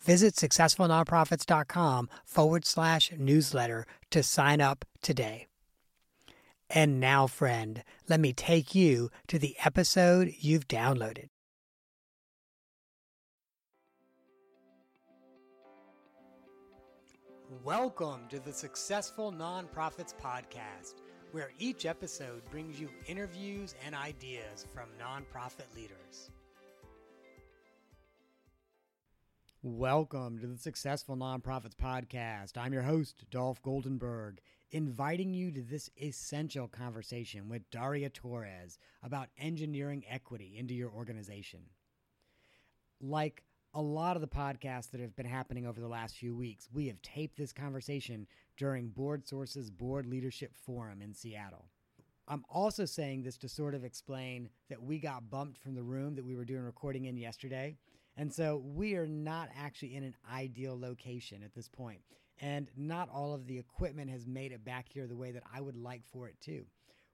Visit successfulnonprofits.com forward slash newsletter to sign up today. And now, friend, let me take you to the episode you've downloaded. Welcome to the Successful Nonprofits Podcast, where each episode brings you interviews and ideas from nonprofit leaders. Welcome to the Successful Nonprofits Podcast. I'm your host, Dolph Goldenberg, inviting you to this essential conversation with Daria Torres about engineering equity into your organization. Like a lot of the podcasts that have been happening over the last few weeks, we have taped this conversation during BoardSource's Board Leadership Forum in Seattle. I'm also saying this to sort of explain that we got bumped from the room that we were doing recording in yesterday and so we are not actually in an ideal location at this point. And not all of the equipment has made it back here the way that I would like for it to,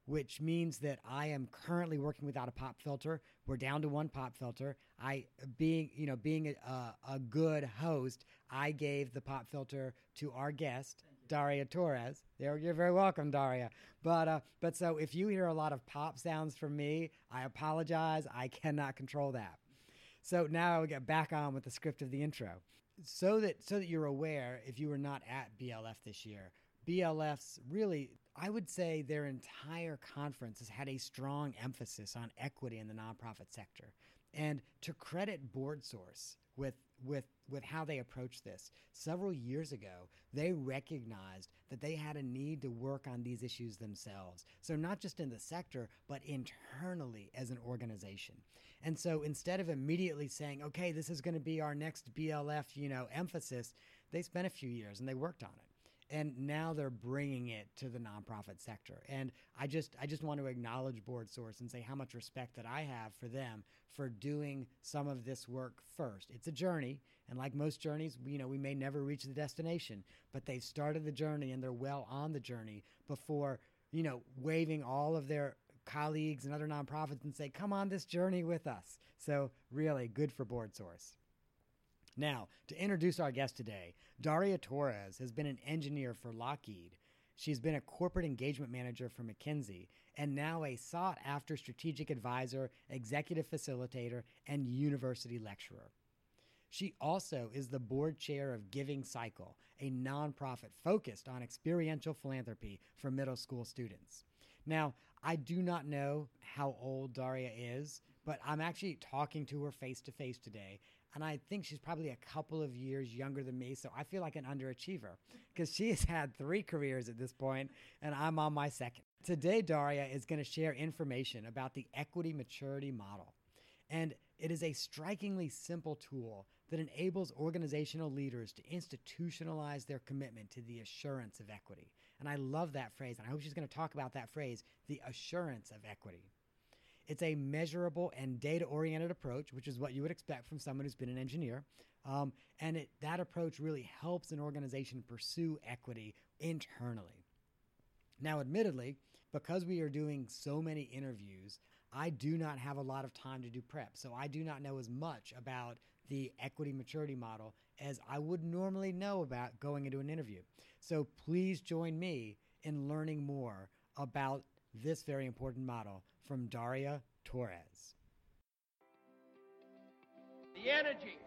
which means that I am currently working without a pop filter. We're down to one pop filter. I, being, you know, being a, a good host, I gave the pop filter to our guest, Daria Torres. There, you're very welcome, Daria. But uh, but so if you hear a lot of pop sounds from me, I apologize. I cannot control that. So now I get back on with the script of the intro. So that so that you're aware, if you were not at BLF this year, BLF's really I would say their entire conference has had a strong emphasis on equity in the nonprofit sector. And to credit BoardSource with with with how they approached this. Several years ago, they recognized that they had a need to work on these issues themselves. So not just in the sector, but internally as an organization. And so instead of immediately saying, "Okay, this is going to be our next BLF, you know, emphasis," they spent a few years and they worked on it. And now they're bringing it to the nonprofit sector. And i just i just want to acknowledge BoardSource and say how much respect that i have for them for doing some of this work first. It's a journey and like most journeys you know we may never reach the destination but they've started the journey and they're well on the journey before you know waving all of their colleagues and other nonprofits and say come on this journey with us so really good for BoardSource. now, to introduce our guest today, Daria Torres has been an engineer for Lockheed. She's been a corporate engagement manager for McKinsey and now a sought after strategic advisor, executive facilitator, and university lecturer. She also is the board chair of Giving Cycle, a nonprofit focused on experiential philanthropy for middle school students. Now, I do not know how old Daria is, but I'm actually talking to her face to face today, and I think she's probably a couple of years younger than me. So I feel like an underachiever because she has had three careers at this point, and I'm on my second. Today, Daria is going to share information about the equity maturity model. And it is a strikingly simple tool that enables organizational leaders to institutionalize their commitment to the assurance of equity. And I love that phrase. And I hope she's going to talk about that phrase, the assurance of equity. It's a measurable and data oriented approach, which is what you would expect from someone who's been an engineer. Um, and it, that approach really helps an organization pursue equity internally. Now, admittedly, because we are doing so many interviews, I do not have a lot of time to do prep. So I do not know as much about the equity maturity model as I would normally know about going into an interview. So please join me in learning more about this very important model from Daria Torres. The energy,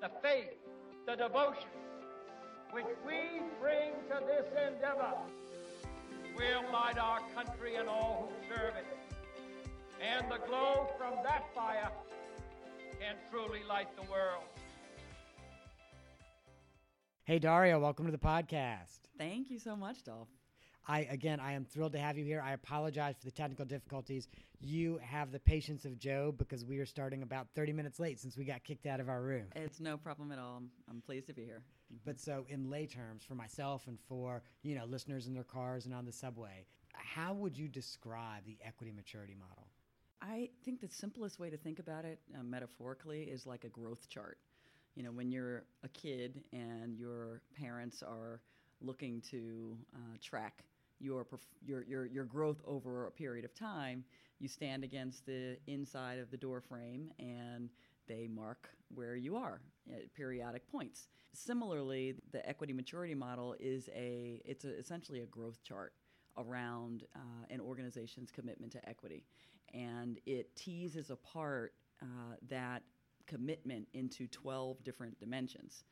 the faith, the devotion which we bring to this endeavor will light our country and all who serve it. And the glow from that fire can truly light the world. Hey, Daria, welcome to the podcast. Thank you so much, Dolph. I again, I am thrilled to have you here. I apologize for the technical difficulties. You have the patience of Job because we are starting about 30 minutes late since we got kicked out of our room. It's no problem at all. I'm, I'm pleased to be here. But so, in lay terms, for myself and for you know listeners in their cars and on the subway, how would you describe the equity maturity model? I think the simplest way to think about it uh, metaphorically is like a growth chart. You know, when you're a kid and your parents are looking to uh, track your, your, your, your growth over a period of time, you stand against the inside of the door frame and they mark where you are at periodic points. Similarly, the equity maturity model is a it's a, essentially a growth chart around uh, an organization's commitment to equity, and it teases apart uh, that commitment into 12 different dimensions.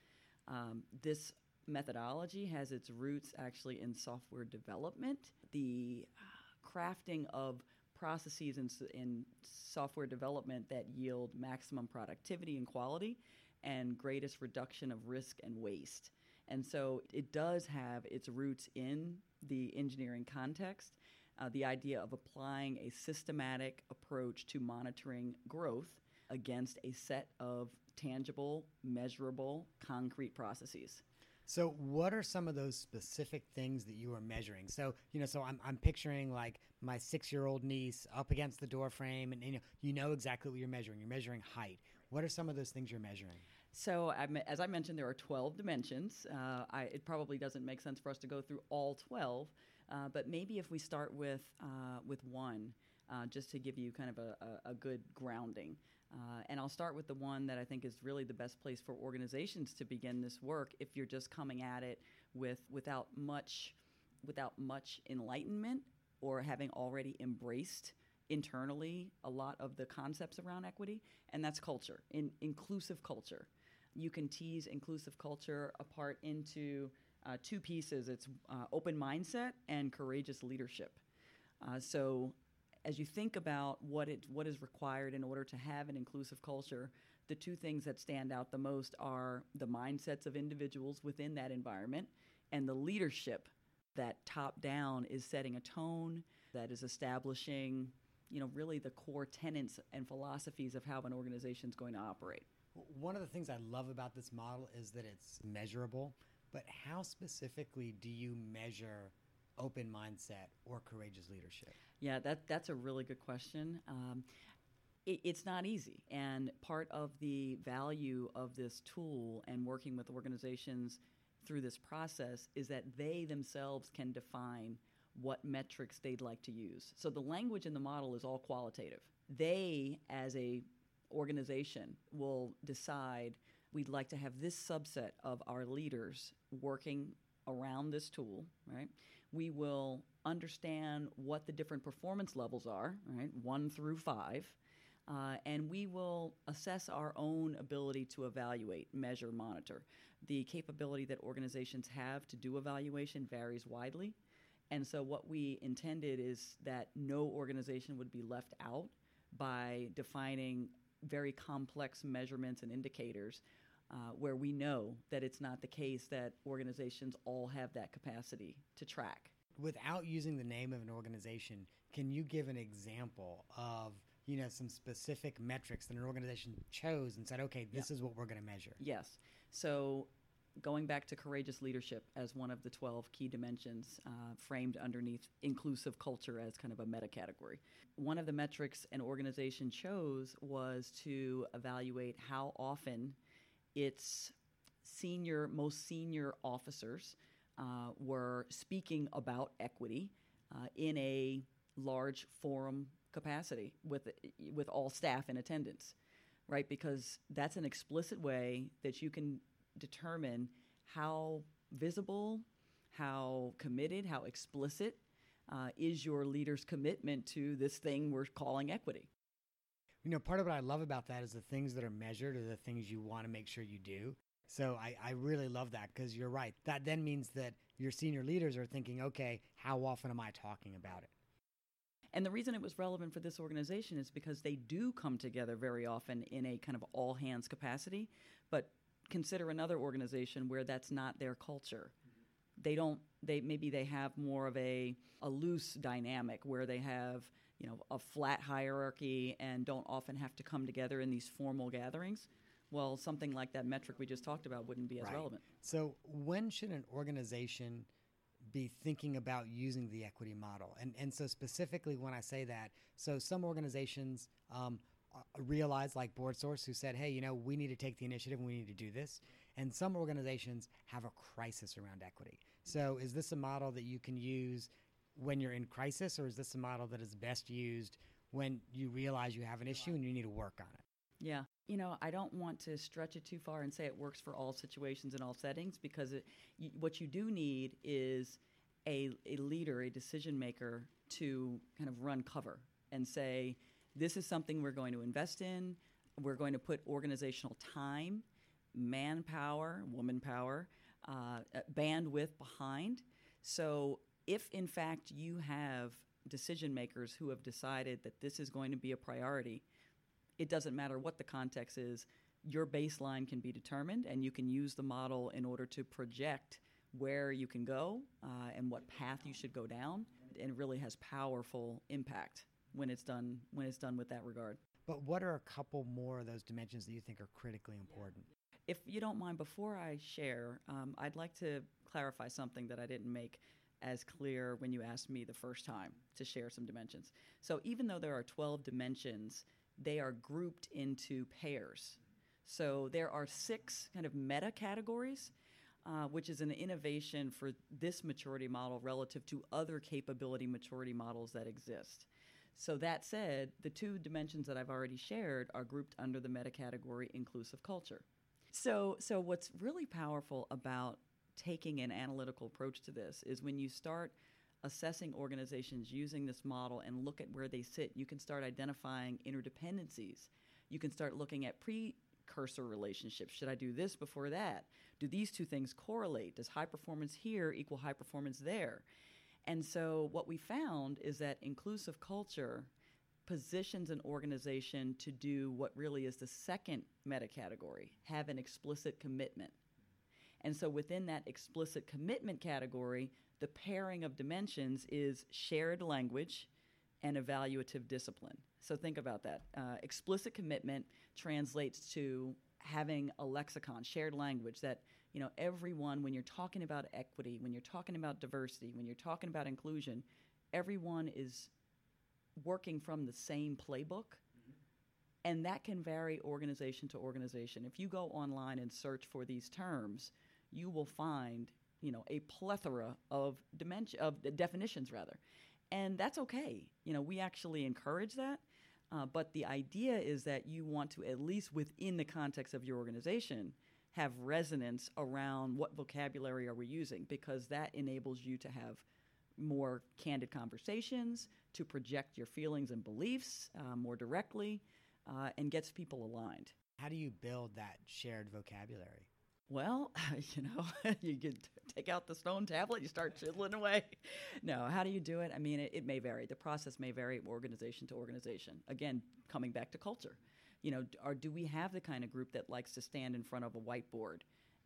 Um, this methodology has its roots actually in software development. The uh, crafting of processes in, in software development that yield maximum productivity and quality and greatest reduction of risk and waste. And so it does have its roots in the engineering context. Uh, the idea of applying a systematic approach to monitoring growth against a set of tangible, measurable, concrete processes. So, what are some of those specific things that you are measuring? So, you know, so I'm, I'm picturing like my six year old niece up against the door frame, and you know, you know exactly what you're measuring. You're measuring height. What are some of those things you're measuring? So, as I mentioned, there are 12 dimensions. Uh, I, it probably doesn't make sense for us to go through all 12, uh, but maybe if we start with uh, with one, uh, just to give you kind of a, a, a good grounding. Uh, and I'll start with the one that I think is really the best place for organizations to begin this work if you're just coming at it with without much without much enlightenment or having already embraced internally a lot of the concepts around equity, and that's culture, in inclusive culture. You can tease inclusive culture apart into uh, two pieces. It's uh, open mindset and courageous leadership. Uh, so as you think about what it what is required in order to have an inclusive culture, the two things that stand out the most are the mindsets of individuals within that environment and the leadership that top down is setting a tone that is establishing you know really the core tenets and philosophies of how an organization is going to operate. One of the things i love about this model is that it's measurable but how specifically do you measure open mindset or courageous leadership yeah, that that's a really good question. Um, it, it's not easy, and part of the value of this tool and working with organizations through this process is that they themselves can define what metrics they'd like to use. So the language in the model is all qualitative. They, as a organization, will decide we'd like to have this subset of our leaders working around this tool, right? We will understand what the different performance levels are, right, one through five, uh, and we will assess our own ability to evaluate, measure, monitor. The capability that organizations have to do evaluation varies widely. And so, what we intended is that no organization would be left out by defining very complex measurements and indicators uh, where we know that it's not the case that organizations all have that capacity to track without using the name of an organization, can you give an example of you know some specific metrics that an organization chose and said, okay, this yeah. is what we're going to measure? Yes. So going back to courageous leadership as one of the 12 key dimensions uh, framed underneath inclusive culture as kind of a meta category. One of the metrics an organization chose was to evaluate how often its senior, most senior officers uh, were speaking about equity uh, in a large forum capacity with with all staff in attendance, right? Because that's an explicit way that you can determine how visible, how committed, how explicit uh, is your leader's commitment to this thing we're calling equity. You know, part of what I love about that is the things that are measured are the things you want to make sure you do. So I, I really love that because you're right. That then means that your senior leaders are thinking, okay, how often am I talking about it? And the reason it was relevant for this organization is because they do come together very often in a kind of all hands capacity. But consider another organization where that's not their culture. They don't. They maybe they have more of a a loose dynamic where they have you know a flat hierarchy and don't often have to come together in these formal gatherings. Well, something like that metric we just talked about wouldn't be as Right. relevant. So when should an organization be thinking about using the equity model? And and so specifically when I say that, so some organizations um, uh, realize, like BoardSource, who said, "Hey, you know, we need to take the initiative and we need to do this." And some organizations have a crisis around equity. So is this a model that you can use when you're in crisis, or is this a model that is best used when you realize you have an issue and you need to work on it? Yeah. You know, I don't want to stretch it too far and say it works for all situations and all settings because it, what you do need is a, a leader, a decision maker to kind of run cover and say, this is something we're going to invest in. We're going to put organizational time, manpower, woman power, uh, bandwidth behind. So, if in fact you have decision makers who have decided that this is going to be a priority, it doesn't matter what the context is, your baseline can be determined, and you can use the model in order to project where you can go uh, and what path you should go down. And it really has powerful impact when it's done when it's done with that regard. But what are a couple more of those dimensions that you think are critically important? If you don't mind, before I share, um, I'd like to clarify something that I didn't make as clear when you asked me the first time to share some dimensions. So even though there are 12 dimensions, they are grouped into pairs. So there are six kind of meta categories, uh, which is an innovation for this maturity model relative to other capability maturity models that exist. So that said, the two dimensions that I've already shared are grouped under the meta category inclusive culture. So, so what's really powerful about taking an analytical approach to this is when you start assessing organizations using this model and look at where they sit, you can start identifying interdependencies. You can start looking at precursor relationships. Should I do this before that? Do these two things correlate? Does high performance here equal high performance there? And so what we found is that inclusive culture positions an organization to do what really is the second meta category have an explicit commitment. And so within that explicit commitment category, the pairing of dimensions is shared language and evaluative discipline. So think about that. Uh, explicit commitment translates to having a lexicon, shared language that you know everyone when you're talking about equity, when you're talking about diversity, when you're talking about inclusion, everyone is working from the same playbook. And that can vary organization to organization. If you go online and search for these terms, you will find, you know, a plethora of dimension of definitions rather. And that's okay. You know, we actually encourage that. Uh, but the idea is that you want to, at least within the context of your organization, have resonance around what vocabulary are we using because that enables you to have more candid conversations, to project your feelings and beliefs uh, more directly, uh, and gets people aligned. How do you build that shared vocabulary? Well, you know, you can take out the stone tablet, you start chiseling away. No, how do you do it? I mean, it, it may vary. The process may vary organization to organization. Again, coming back to culture. You know, or do we have the kind of group that likes to stand in front of a whiteboard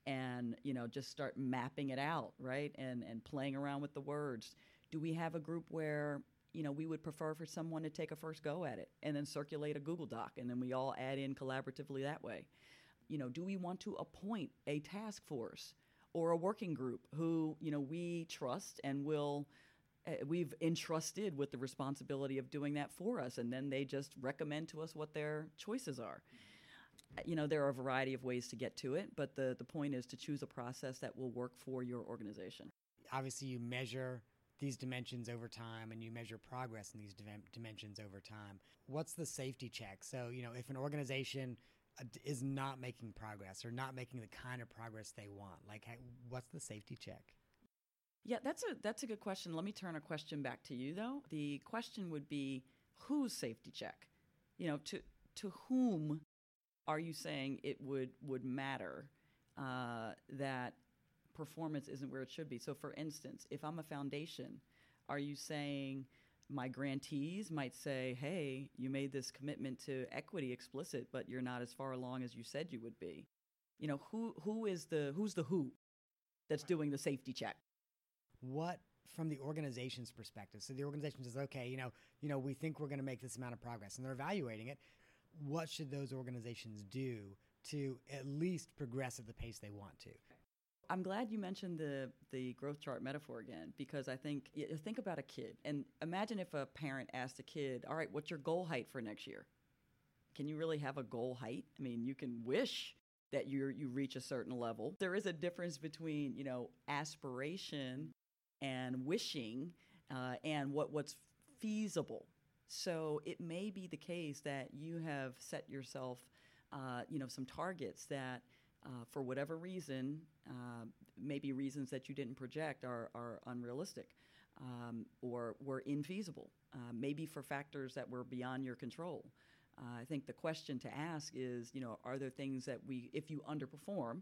and, you know, just start mapping it out, right? And and playing around with the words. Do we have a group where you know, we would prefer for someone to take a first go at it and then circulate a Google Doc and then we all add in collaboratively that way. You know, do we want to appoint a task force or a working group who, you know, we trust and will uh, we've entrusted with the responsibility of doing that for us and then they just recommend to us what their choices are. You know, there are a variety of ways to get to it, but the the point is to choose a process that will work for your organization. Obviously, you measure these dimensions over time and you measure progress in these dimensions over time. What's the safety check? So, you know, if an organization is not making progress or not making the kind of progress they want, like what's the safety check? Yeah, that's a that's a good question. Let me turn a question back to you though. The question would be whose safety check? You know, to to whom are you saying it would would matter uh, that performance isn't where it should be? So, for instance, if I'm a foundation, are you saying my grantees might say, "Hey, you made this commitment to equity explicit, but you're not as far along as you said you would be." You know, who who is the who's the who that's doing the safety check? What from the organization's perspective? So the organization says, "Okay, you know, you know, we think we're going to make this amount of progress," and they're evaluating it what should those organizations do to at least progress at the pace they want to? I'm glad you mentioned the the growth chart metaphor again because I think think about a kid and imagine if a parent asked a kid, "All right, what's your goal height for next year?" Can you really have a goal height? I mean, you can wish that you you reach a certain level. There is a difference between you know aspiration and wishing, uh, and what what's feasible. So it may be the case that you have set yourself, uh, you know, some targets that, uh, for whatever reason, uh, maybe reasons that you didn't project are, are unrealistic um, or were infeasible. Uh, maybe for factors that were beyond your control. Uh, I think the question to ask is, you know, are there things that we, if you underperform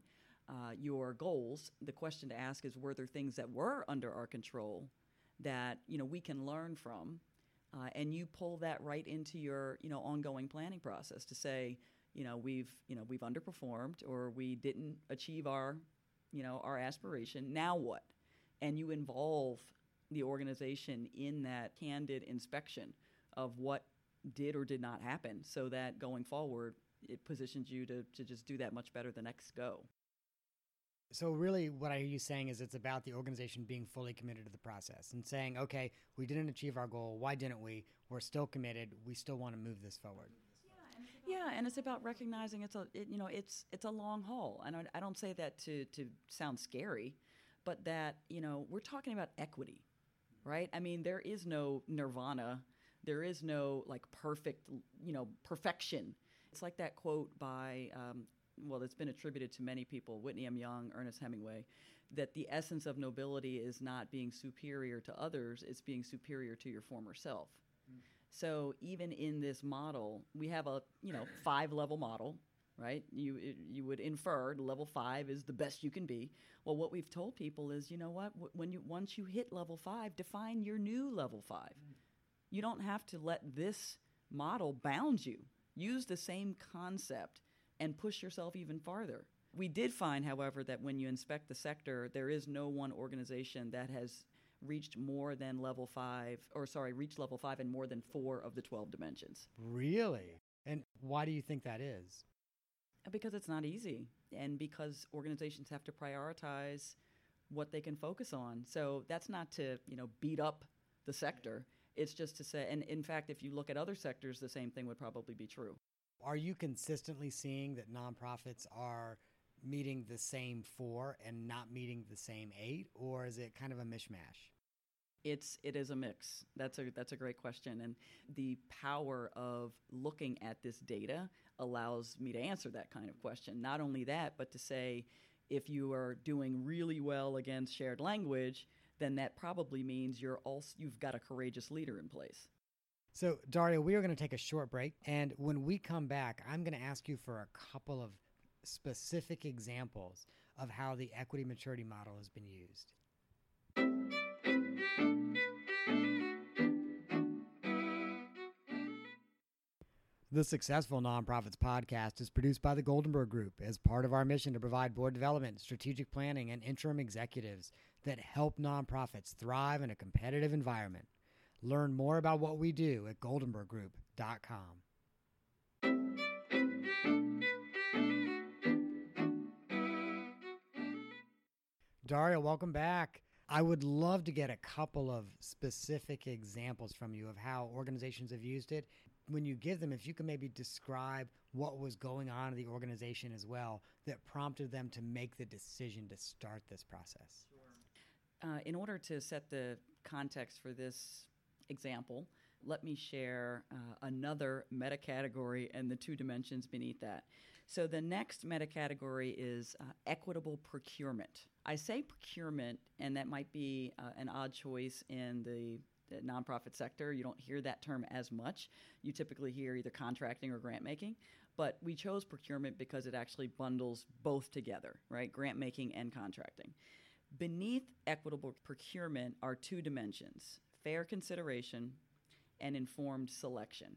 uh, your goals, the question to ask is, were there things that were under our control that you know we can learn from uh, and you pull that right into your you know ongoing planning process to say you know we've you know we've underperformed or we didn't achieve our you know our aspiration now what and you involve the organization in that candid inspection of what did or did not happen so that going forward it positions you to, to just do that much better the next go so really what I hear you saying is it's about the organization being fully committed to the process and saying, okay, we didn't achieve our goal. Why didn't we? We're still committed. We still want to move this forward. Yeah, and it's about recognizing it's a it, you know it's it's a long haul, and I, don't say that to to sound scary, but that you know we're talking about equity, right? I mean there is no nirvana, there is no like perfect you know perfection. It's like that quote by um, well, it's been attributed to many people, Whitney M. Young, Ernest Hemingway, that the essence of nobility is not being superior to others, it's being superior to your former self. So even in this model, we have a, you know, five level model, right? You you would infer level 5 is the best you can be. Well, what we've told people is, you know what? When you once you hit level 5, define your new level 5. Mm. You don't have to let this model bound you. Use the same concept and push yourself even farther. We did find, however, that when you inspect the sector, there is no one organization that has reached more than level five, or sorry, reached level five in more than four of the 12 dimensions. Really? And why do you think that is? Because it's not easy, and because organizations have to prioritize what they can focus on. So that's not to, you know, beat up the sector. It's just to say, and in fact, if you look at other sectors, the same thing would probably be true. Are you consistently seeing that nonprofits are meeting the same four and not meeting the same eight, or is it kind of a mishmash? It's it is a mix. That's a that's a great question, and the power of looking at this data allows me to answer that kind of question. Not only that, but to say if you are doing really well against shared language, then that probably means you're also you've got a courageous leader in place. So, Daria, we are going to take a short break. And when we come back, I'm going to ask you for a couple of specific examples of how the equity maturity model has been used. The Successful Nonprofits podcast is produced by the Goldenberg Group as part of our mission to provide board development, strategic planning, and interim executives that help nonprofits thrive in a competitive environment. Learn more about what we do at goldenberggroup.com. Daria, welcome back. I would love to get a couple of specific examples from you of how organizations have used it. When you give them, if you can maybe describe what was going on in the organization as well that prompted them to make the decision to start this process. uh, in order to set the context for this example, let me share uh, another meta category and the two dimensions beneath that. So the next meta category is uh, equitable procurement. I say procurement, and that might be uh, an odd choice in the nonprofit sector. You don't hear that term as much. You typically hear either contracting or grant making. But we chose procurement because it actually bundles both together, right? Grant making and contracting. Beneath equitable procurement are two dimensions fair consideration and informed selection.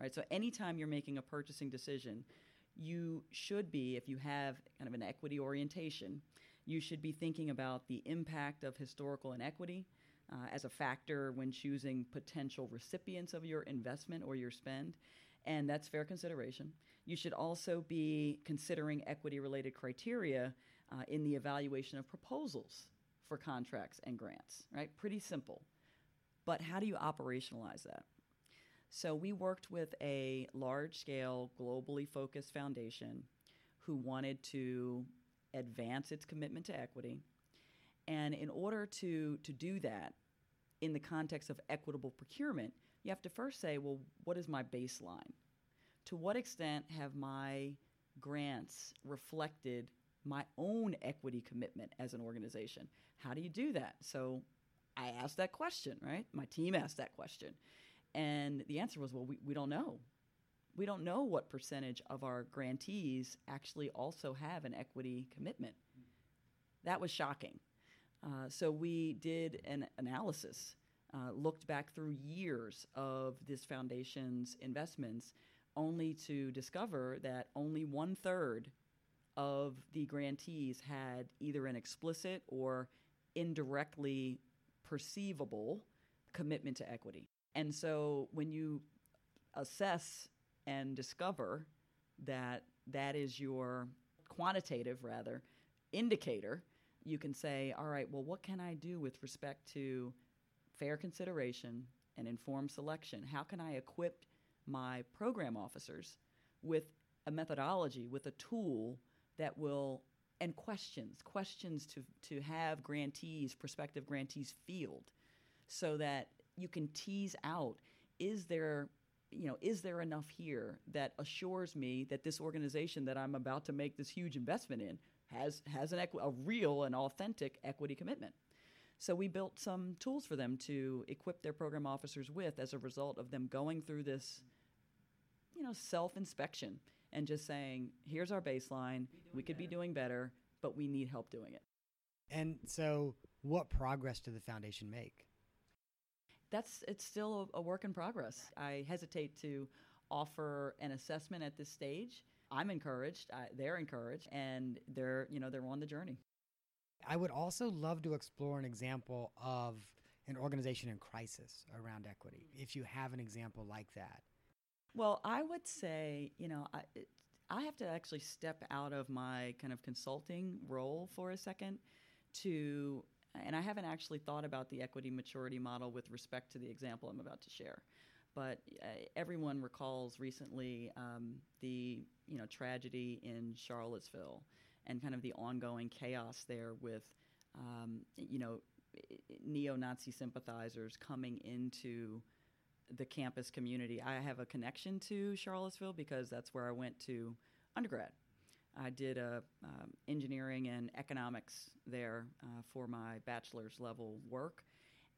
Right? So anytime you're making a purchasing decision, you should be, if you have kind of an equity orientation, you should be thinking about the impact of historical inequity uh, as a factor when choosing potential recipients of your investment or your spend. And that's fair consideration. You should also be considering equity related criteria uh, in the evaluation of proposals for contracts and grants, right? Pretty simple. But how do you operationalize that? So we worked with a large scale, globally focused foundation who wanted to advance its commitment to equity. And in order to, to do that in the context of equitable procurement, you have to first say, well, what is my baseline? To what extent have my grants reflected my own equity commitment as an organization? How do you do that? So I asked that question, right? My team asked that question. And the answer was, well, we, we don't know. We don't know what percentage of our grantees actually also have an equity commitment. That was shocking. Uh, so we did an analysis, uh, looked back through years of this foundation's investments, only to discover that only one third of the grantees had either an explicit or indirectly perceivable commitment to equity. And so when you assess and discover that that is your quantitative, rather, indicator, you can say, all right, well, what can I do with respect to fair consideration and informed selection? How can I equip my program officers with a methodology, with a tool that will and questions, questions to, to have grantees, prospective grantees field so that you can tease out is there you know is there enough here that assures me that this organization that I'm about to make this huge investment in has has an equi- a real and authentic equity commitment. So we built some tools for them to equip their program officers with as a result of them going through this you know self-inspection and just saying, here's our baseline. We could better. be doing better, but we need help doing it. And so, what progress did the foundation make? That's it's still a, a work in progress. I hesitate to offer an assessment at this stage. I'm encouraged. I, they're encouraged, and they're you know they're on the journey. I would also love to explore an example of an organization in crisis around equity, if you have an example like that. Well, I would say, you know, I, I have to actually step out of my kind of consulting role for a second to, and I haven't actually thought about the equity maturity model with respect to the example I'm about to share. But uh, everyone recalls recently um, the you know tragedy in Charlottesville and kind of the ongoing chaos there with um, you know neo-Nazi sympathizers coming into the campus community. I have a connection to Charlottesville because that's where I went to undergrad. I did a um, engineering and economics there uh, for my bachelor's level work,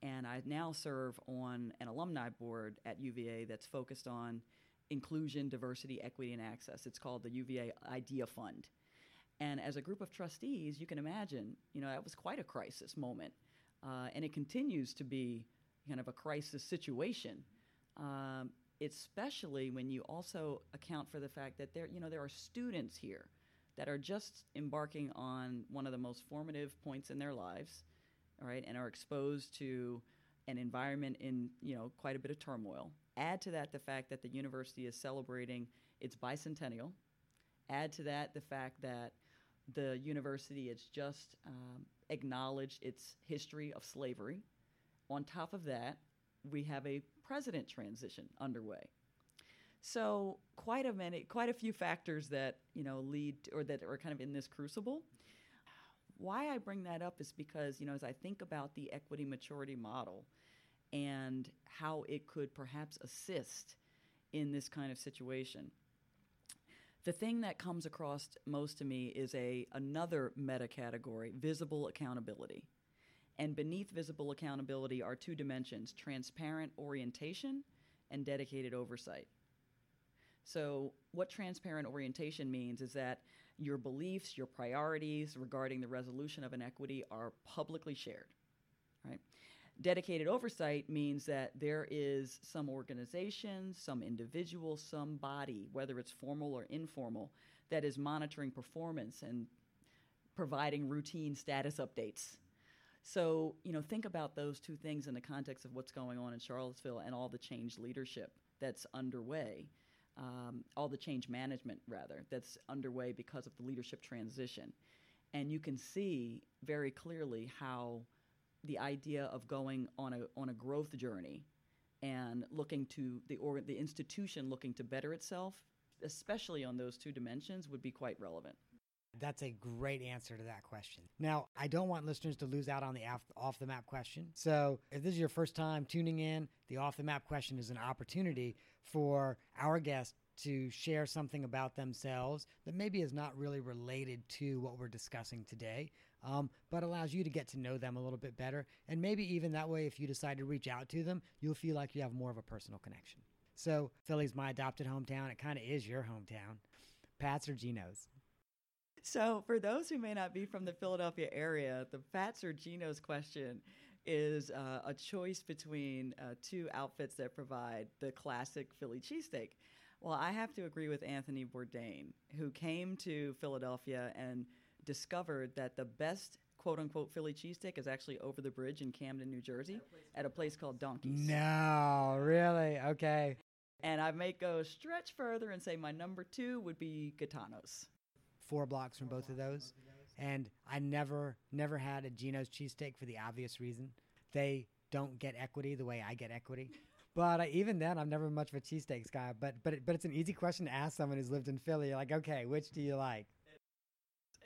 and I now serve on an alumni board at UVA that's focused on inclusion, diversity, equity, and access. It's called the UVA Idea Fund. And as a group of trustees, you can imagine, you know, that was quite a crisis moment, uh, and it continues to be kind of a crisis situation um, especially when you also account for the fact that there, you know, there are students here that are just embarking on one of the most formative points in their lives, all right, and are exposed to an environment in, you know, quite a bit of turmoil. Add to that the fact that the university is celebrating its bicentennial. Add to that the fact that the university has just um, acknowledged its history of slavery. On top of that, we have a president transition underway. So quite a many, quite a few factors that you know lead to, or that are kind of in this crucible. why I bring that up is because, you know, as I think about the equity maturity model and how it could perhaps assist in this kind of situation. The thing that comes across most to me is a another meta category, visible accountability. And beneath visible accountability are two dimensions, transparent orientation and dedicated oversight. So, what transparent orientation means is that your beliefs, your priorities regarding the resolution of an equity are publicly shared, right? Dedicated oversight means that there is some organization, some individual, some body, whether it's formal or informal, that is monitoring performance and providing routine status updates. So, you know, think about those two things in the context of what's going on in Charlottesville and all the change leadership that's underway um, all the change management, rather, that's underway because of the leadership transition. And you can see very clearly how the idea of going on a, on a growth journey and looking to the, or, the institution looking to better itself, especially on those two dimensions, would be quite relevant. That's a great answer to that question. Now, I don't want listeners to lose out on the off the map question. So, if this is your first time tuning in, the off the map question is an opportunity for our guest to share something about themselves that maybe is not really related to what we're discussing today, um, but allows you to get to know them a little bit better. And maybe even that way, if you decide to reach out to them, you'll feel like you have more of a personal connection. So, Philly's my adopted hometown. It kind of is your hometown. Pat's or Geno's? So, for those who may not be from the Philadelphia area, the Pats or Geno's question is uh, a choice between uh, two outfits that provide the classic Philly cheesesteak. Well, I have to agree with Anthony Bourdain, who came to Philadelphia and discovered that the best quote unquote Philly cheesesteak is actually over the bridge in Camden, New Jersey, at a place called Donkey's. No, really? Okay. And I may go stretch further and say my number two would be Gaetano's four blocks from both of those. And I never, never had a Geno's cheesesteak for the obvious reason. They don't get equity the way I get equity. But uh, even then, I'm never much of a cheesesteaks guy. But but it, but it's an easy question to ask someone who's lived in Philly. You're like, okay, which do you like?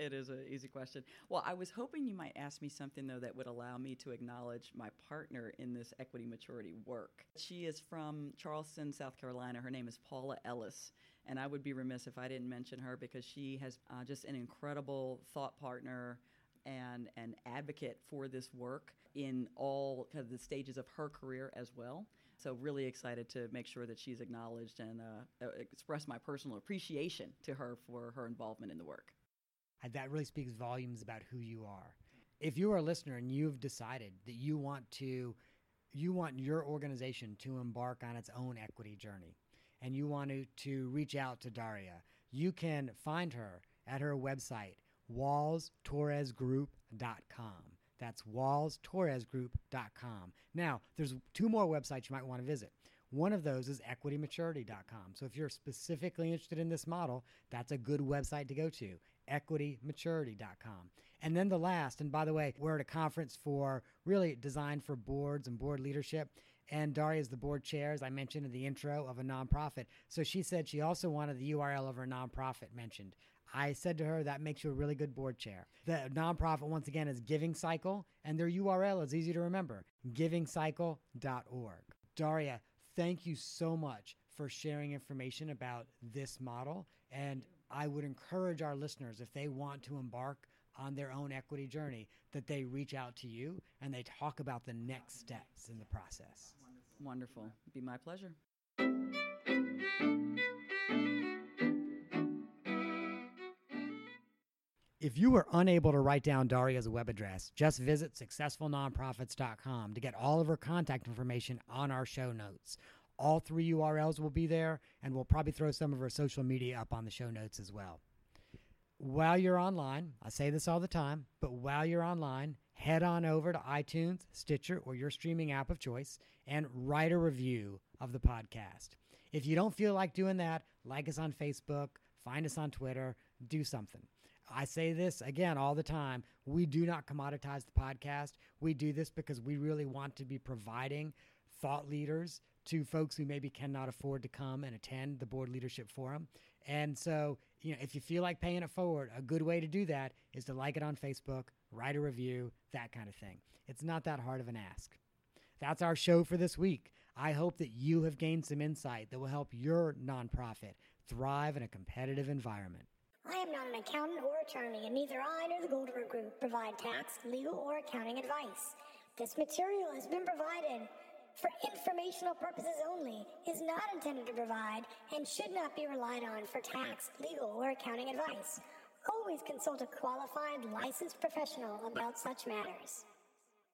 It is an easy question. Well, I was hoping you might ask me something though that would allow me to acknowledge my partner in this equity maturity work. She is from Charleston, South Carolina. Her name is Paula Ellis, and I would be remiss if I didn't mention her because she has uh, just an incredible thought partner and an advocate for this work in all kind of the stages of her career as well. So really excited to make sure that she's acknowledged and uh, express my personal appreciation to her for her involvement in the work. That really speaks volumes about who you are. If you are a listener and you've decided that you want to you want your organization to embark on its own equity journey, and you want to, to reach out to Daria, you can find her at her website, wallstorresgroup.com. That's wallstorresgroup.com. Now, there's two more websites you might want to visit. One of those is equitymaturity.com. So if you're specifically interested in this model, that's a good website to go to, equitymaturity.com. And then the last, and by the way, we're at a conference for really designed for boards and board leadership and Daria is the board chair, as I mentioned in the intro, of a nonprofit. So she said she also wanted the URL of her nonprofit mentioned. I said to her, that makes you a really good board chair. The nonprofit, once again, is Giving Cycle, and their URL is easy to remember givingcycle.org. Daria, thank you so much for sharing information about this model. And I would encourage our listeners, if they want to embark on their own equity journey, that they reach out to you and they talk about the next steps in the process. Wonderful. It'd be my pleasure. If you were unable to write down Daria's web address, just visit successfulnonprofits.com to get all of her contact information on our show notes. All three URLs will be there, and we'll probably throw some of our social media up on the show notes as well. While you're online, I say this all the time, but while you're online, head on over to iTunes, Stitcher, or your streaming app of choice and write a review of the podcast. If you don't feel like doing that, like us on Facebook, find us on Twitter, do something. I say this again all the time. We do not commoditize the podcast. We do this because we really want to be providing thought leaders to folks who maybe cannot afford to come and attend the board leadership forum. And so, you know, if you feel like paying it forward, a good way to do that is to like it on Facebook, write a review, that kind of thing. It's not that hard of an ask. That's our show for this week. I hope that you have gained some insight that will help your nonprofit thrive in a competitive environment. I am not an accountant or attorney, and neither I nor the Goldenberg Group provide tax, legal, or accounting advice. This material has been provided for informational purposes only, is not intended to provide, and should not be relied on for tax, legal, or accounting advice. Always consult a qualified, licensed professional about such matters.